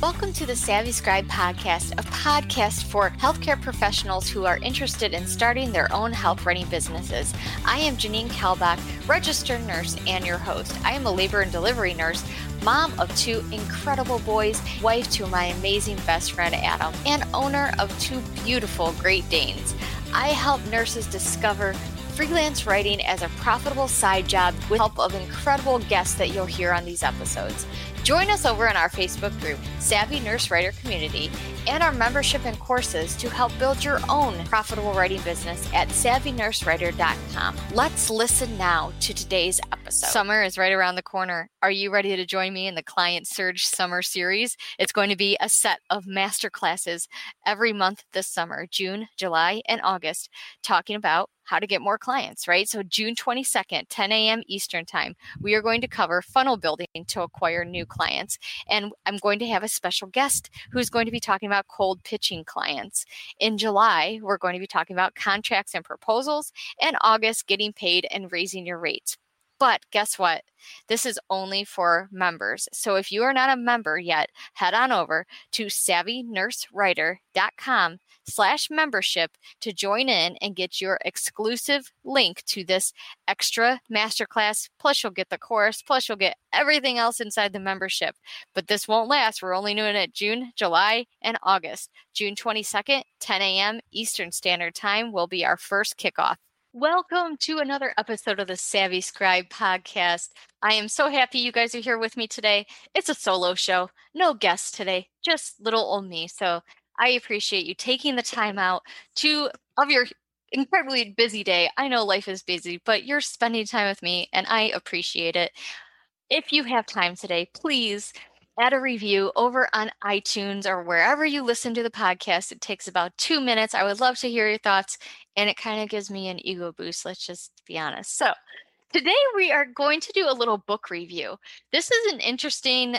Welcome to the Savvy Scribe podcast, a podcast for healthcare professionals who are interested in starting their own health writing businesses. I am Janine Kalbach, registered nurse and your host. I am a labor and delivery nurse, mom of two incredible boys, wife to my amazing best friend Adam, and owner of two beautiful Great Danes. I help nurses discover freelance writing as a profitable side job with help of incredible guests that you'll hear on these episodes. Join us over in our Facebook group, Savvy Nurse Writer Community, and our membership and courses to help build your own profitable writing business at savvynursewriter.com. Let's listen now to today's episode. Summer is right around the corner. Are you ready to join me in the Client Surge Summer Series? It's going to be a set of master classes every month this summer, June, July, and August, talking about how to get more clients, right? So, June 22nd, 10 a.m. Eastern Time, we are going to cover funnel building to acquire new clients. And I'm going to have a special guest who's going to be talking about cold pitching clients. In July, we're going to be talking about contracts and proposals, and August, getting paid and raising your rates. But guess what? This is only for members. So if you are not a member yet, head on over to savvynursewriter.com slash membership to join in and get your exclusive link to this extra masterclass. Plus you'll get the course, plus you'll get everything else inside the membership. But this won't last. We're only doing it June, July, and August. June 22nd, 10 a.m. Eastern Standard Time will be our first kickoff. Welcome to another episode of the Savvy Scribe podcast. I am so happy you guys are here with me today. It's a solo show, no guests today, just little old me. So I appreciate you taking the time out to of your incredibly busy day. I know life is busy, but you're spending time with me and I appreciate it. If you have time today, please add a review over on iTunes or wherever you listen to the podcast. It takes about two minutes. I would love to hear your thoughts, and it kind of gives me an ego boost. Let's just be honest. So, today we are going to do a little book review. This is an interesting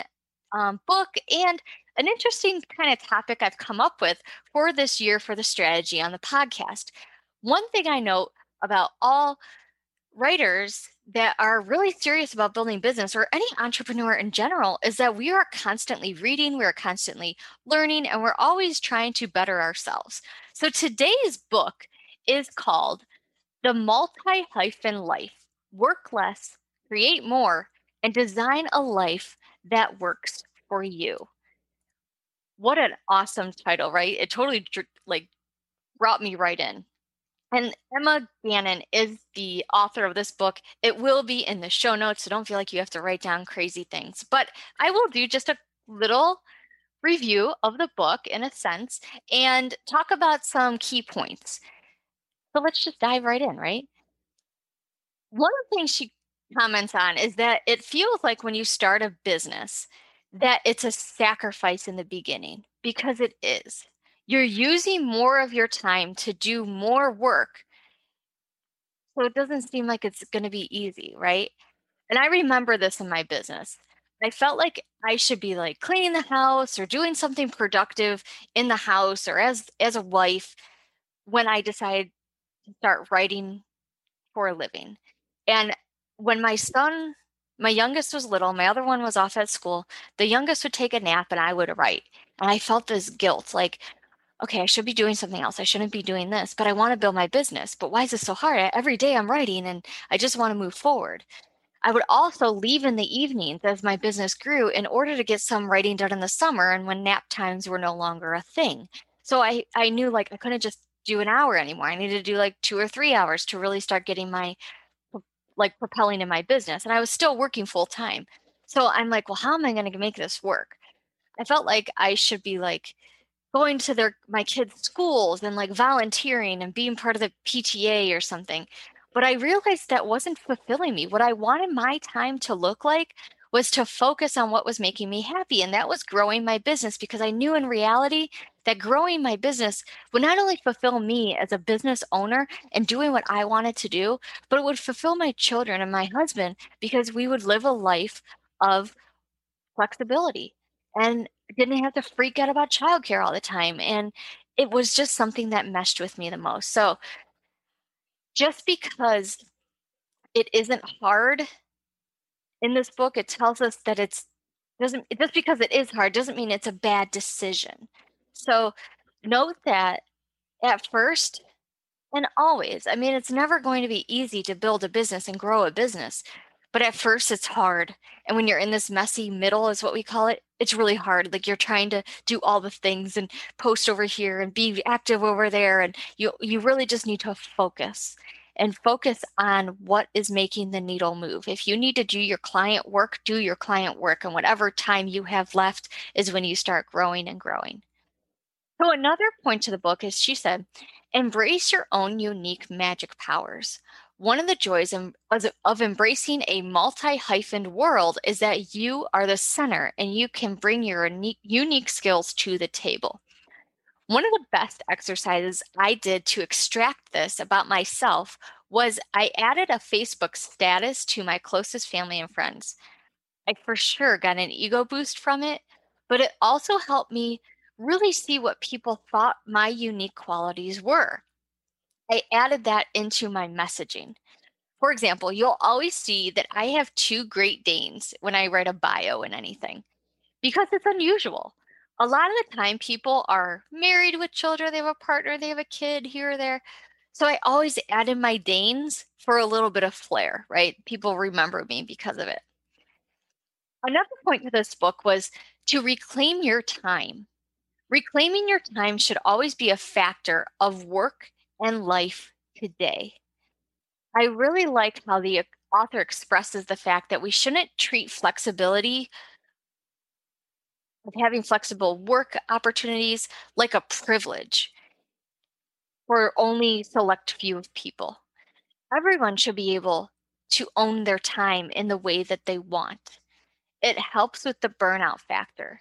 um, book and an interesting kind of topic I've come up with for this year for the strategy on the podcast. One thing I note about all writers that are really serious about building business or any entrepreneur in general is that we are constantly reading, we are constantly learning, and we're always trying to better ourselves. So today's book is called The Multi Hyphen Life Work Less, Create More, and Design a Life That Works for You. What an awesome title, right? It totally like brought me right in. And Emma Gannon is the author of this book. It will be in the show notes, so don't feel like you have to write down crazy things. But I will do just a little review of the book in a sense and talk about some key points. So let's just dive right in, right? One of the things she comments on is that it feels like when you start a business that it's a sacrifice in the beginning because it is you're using more of your time to do more work. So it doesn't seem like it's going to be easy, right? And I remember this in my business. I felt like I should be like cleaning the house or doing something productive in the house or as as a wife when I decided to start writing for a living. And when my son, my youngest was little, my other one was off at school, the youngest would take a nap and I would write. And I felt this guilt like, okay, I should be doing something else. I shouldn't be doing this, but I want to build my business. But why is this so hard? Every day I'm writing and I just want to move forward. I would also leave in the evenings as my business grew in order to get some writing done in the summer and when nap times were no longer a thing. So I, I knew like I couldn't just do an hour anymore. I needed to do like two or three hours to really start getting my like propelling in my business. And I was still working full time. So I'm like, well, how am I going to make this work? I felt like I should be like going to their my kids' schools and like volunteering and being part of the PTA or something. But I realized that wasn't fulfilling me. What I wanted my time to look like was to focus on what was making me happy. And that was growing my business because I knew in reality that growing my business would not only fulfill me as a business owner and doing what I wanted to do, but it would fulfill my children and my husband because we would live a life of flexibility and didn't have to freak out about childcare all the time. And it was just something that meshed with me the most. So just because it isn't hard in this book, it tells us that it's doesn't just because it is hard doesn't mean it's a bad decision. So note that at first and always, I mean, it's never going to be easy to build a business and grow a business. But at first, it's hard. And when you're in this messy middle, is what we call it, it's really hard. Like you're trying to do all the things and post over here and be active over there. And you, you really just need to focus and focus on what is making the needle move. If you need to do your client work, do your client work. And whatever time you have left is when you start growing and growing. So, another point to the book is she said, embrace your own unique magic powers. One of the joys of embracing a multi hyphened world is that you are the center and you can bring your unique, unique skills to the table. One of the best exercises I did to extract this about myself was I added a Facebook status to my closest family and friends. I for sure got an ego boost from it, but it also helped me really see what people thought my unique qualities were. I added that into my messaging. For example, you'll always see that I have two Great Danes when I write a bio in anything because it's unusual. A lot of the time, people are married with children, they have a partner, they have a kid here or there. So I always add in my Danes for a little bit of flair, right? People remember me because of it. Another point to this book was to reclaim your time. Reclaiming your time should always be a factor of work and life today. I really like how the author expresses the fact that we shouldn't treat flexibility of having flexible work opportunities like a privilege for only select few of people. Everyone should be able to own their time in the way that they want. It helps with the burnout factor.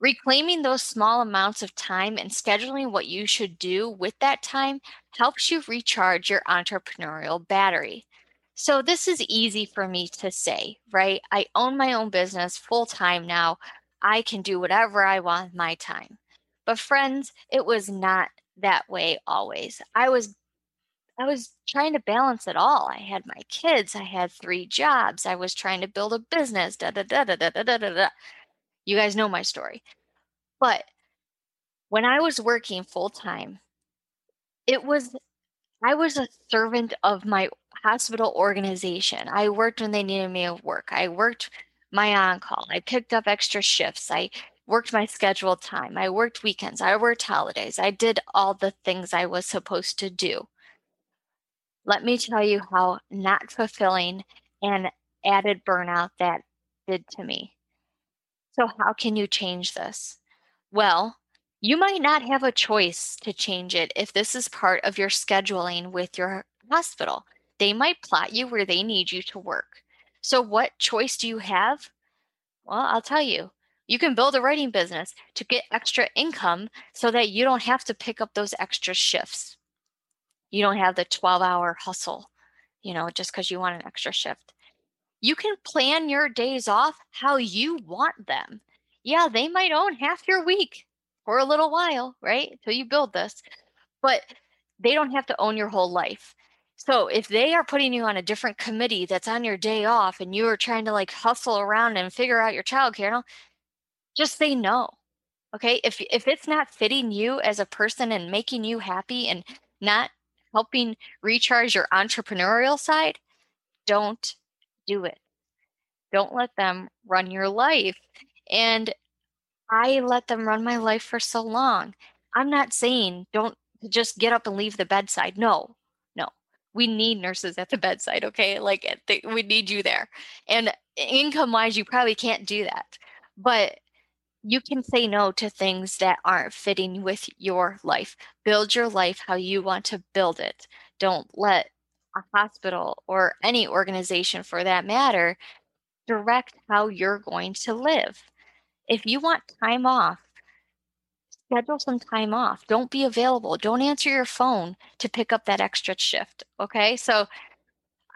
Reclaiming those small amounts of time and scheduling what you should do with that time helps you recharge your entrepreneurial battery. So, this is easy for me to say, right? I own my own business full time now. I can do whatever I want with my time. But, friends, it was not that way always. I was I was trying to balance it all. I had my kids, I had three jobs, I was trying to build a business, da da da da da da da da. You guys know my story. But when I was working full time, it was, I was a servant of my hospital organization. I worked when they needed me at work. I worked my on call. I picked up extra shifts. I worked my scheduled time. I worked weekends. I worked holidays. I did all the things I was supposed to do. Let me tell you how not fulfilling and added burnout that did to me. So, how can you change this? Well, you might not have a choice to change it if this is part of your scheduling with your hospital. They might plot you where they need you to work. So, what choice do you have? Well, I'll tell you. You can build a writing business to get extra income so that you don't have to pick up those extra shifts. You don't have the 12 hour hustle, you know, just because you want an extra shift. You can plan your days off how you want them. Yeah, they might own half your week for a little while, right? Till you build this, but they don't have to own your whole life. So if they are putting you on a different committee that's on your day off and you are trying to like hustle around and figure out your childcare, just say no. Okay. If if it's not fitting you as a person and making you happy and not helping recharge your entrepreneurial side, don't do it. Don't let them run your life. And I let them run my life for so long. I'm not saying don't just get up and leave the bedside. No, no. We need nurses at the bedside, okay? Like eh, we need you there. And income wise, you probably can't do that. But you can say no to things that aren't fitting with your life. Build your life how you want to build it. Don't let a hospital or any organization for that matter direct how you're going to live. If you want time off, schedule some time off. Don't be available. Don't answer your phone to pick up that extra shift. Okay. So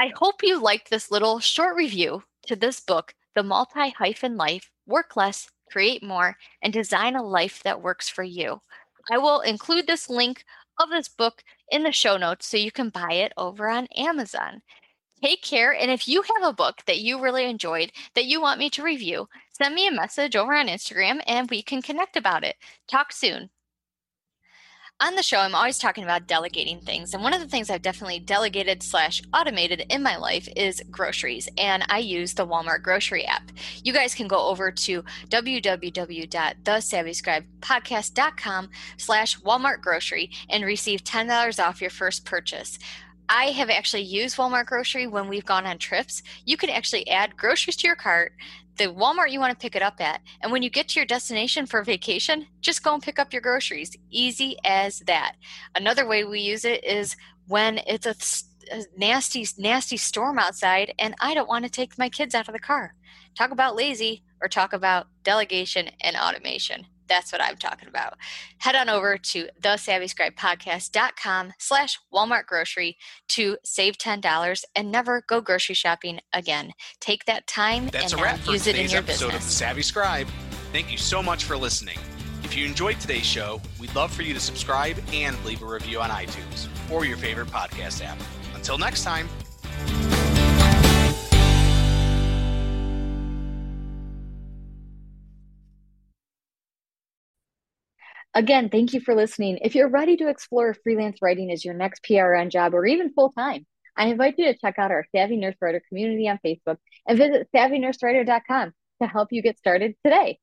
I hope you liked this little short review to this book, The Multi Hyphen Life Work Less, Create More, and Design a Life That Works for You. I will include this link of this book in the show notes so you can buy it over on Amazon. Take care. And if you have a book that you really enjoyed that you want me to review, send me a message over on Instagram and we can connect about it. Talk soon. On the show, I'm always talking about delegating things. And one of the things I've definitely delegated slash automated in my life is groceries. And I use the Walmart grocery app. You guys can go over to www.thesavvyscribepodcast.com slash Walmart grocery and receive $10 off your first purchase. I have actually used Walmart grocery when we've gone on trips. You can actually add groceries to your cart, the Walmart you want to pick it up at. And when you get to your destination for vacation, just go and pick up your groceries. Easy as that. Another way we use it is when it's a, a nasty, nasty storm outside and I don't want to take my kids out of the car. Talk about lazy or talk about delegation and automation. That's what I'm talking about. Head on over to thesavvyscribepodcast.com slash Walmart grocery to save $10 and never go grocery shopping again. Take that time That's and a wrap use it in your episode business. of The Savvy Scribe. Thank you so much for listening. If you enjoyed today's show, we'd love for you to subscribe and leave a review on iTunes or your favorite podcast app. Until next time. Again, thank you for listening. If you're ready to explore freelance writing as your next PRN job or even full time, I invite you to check out our Savvy Nurse Writer community on Facebook and visit savvynursewriter.com to help you get started today.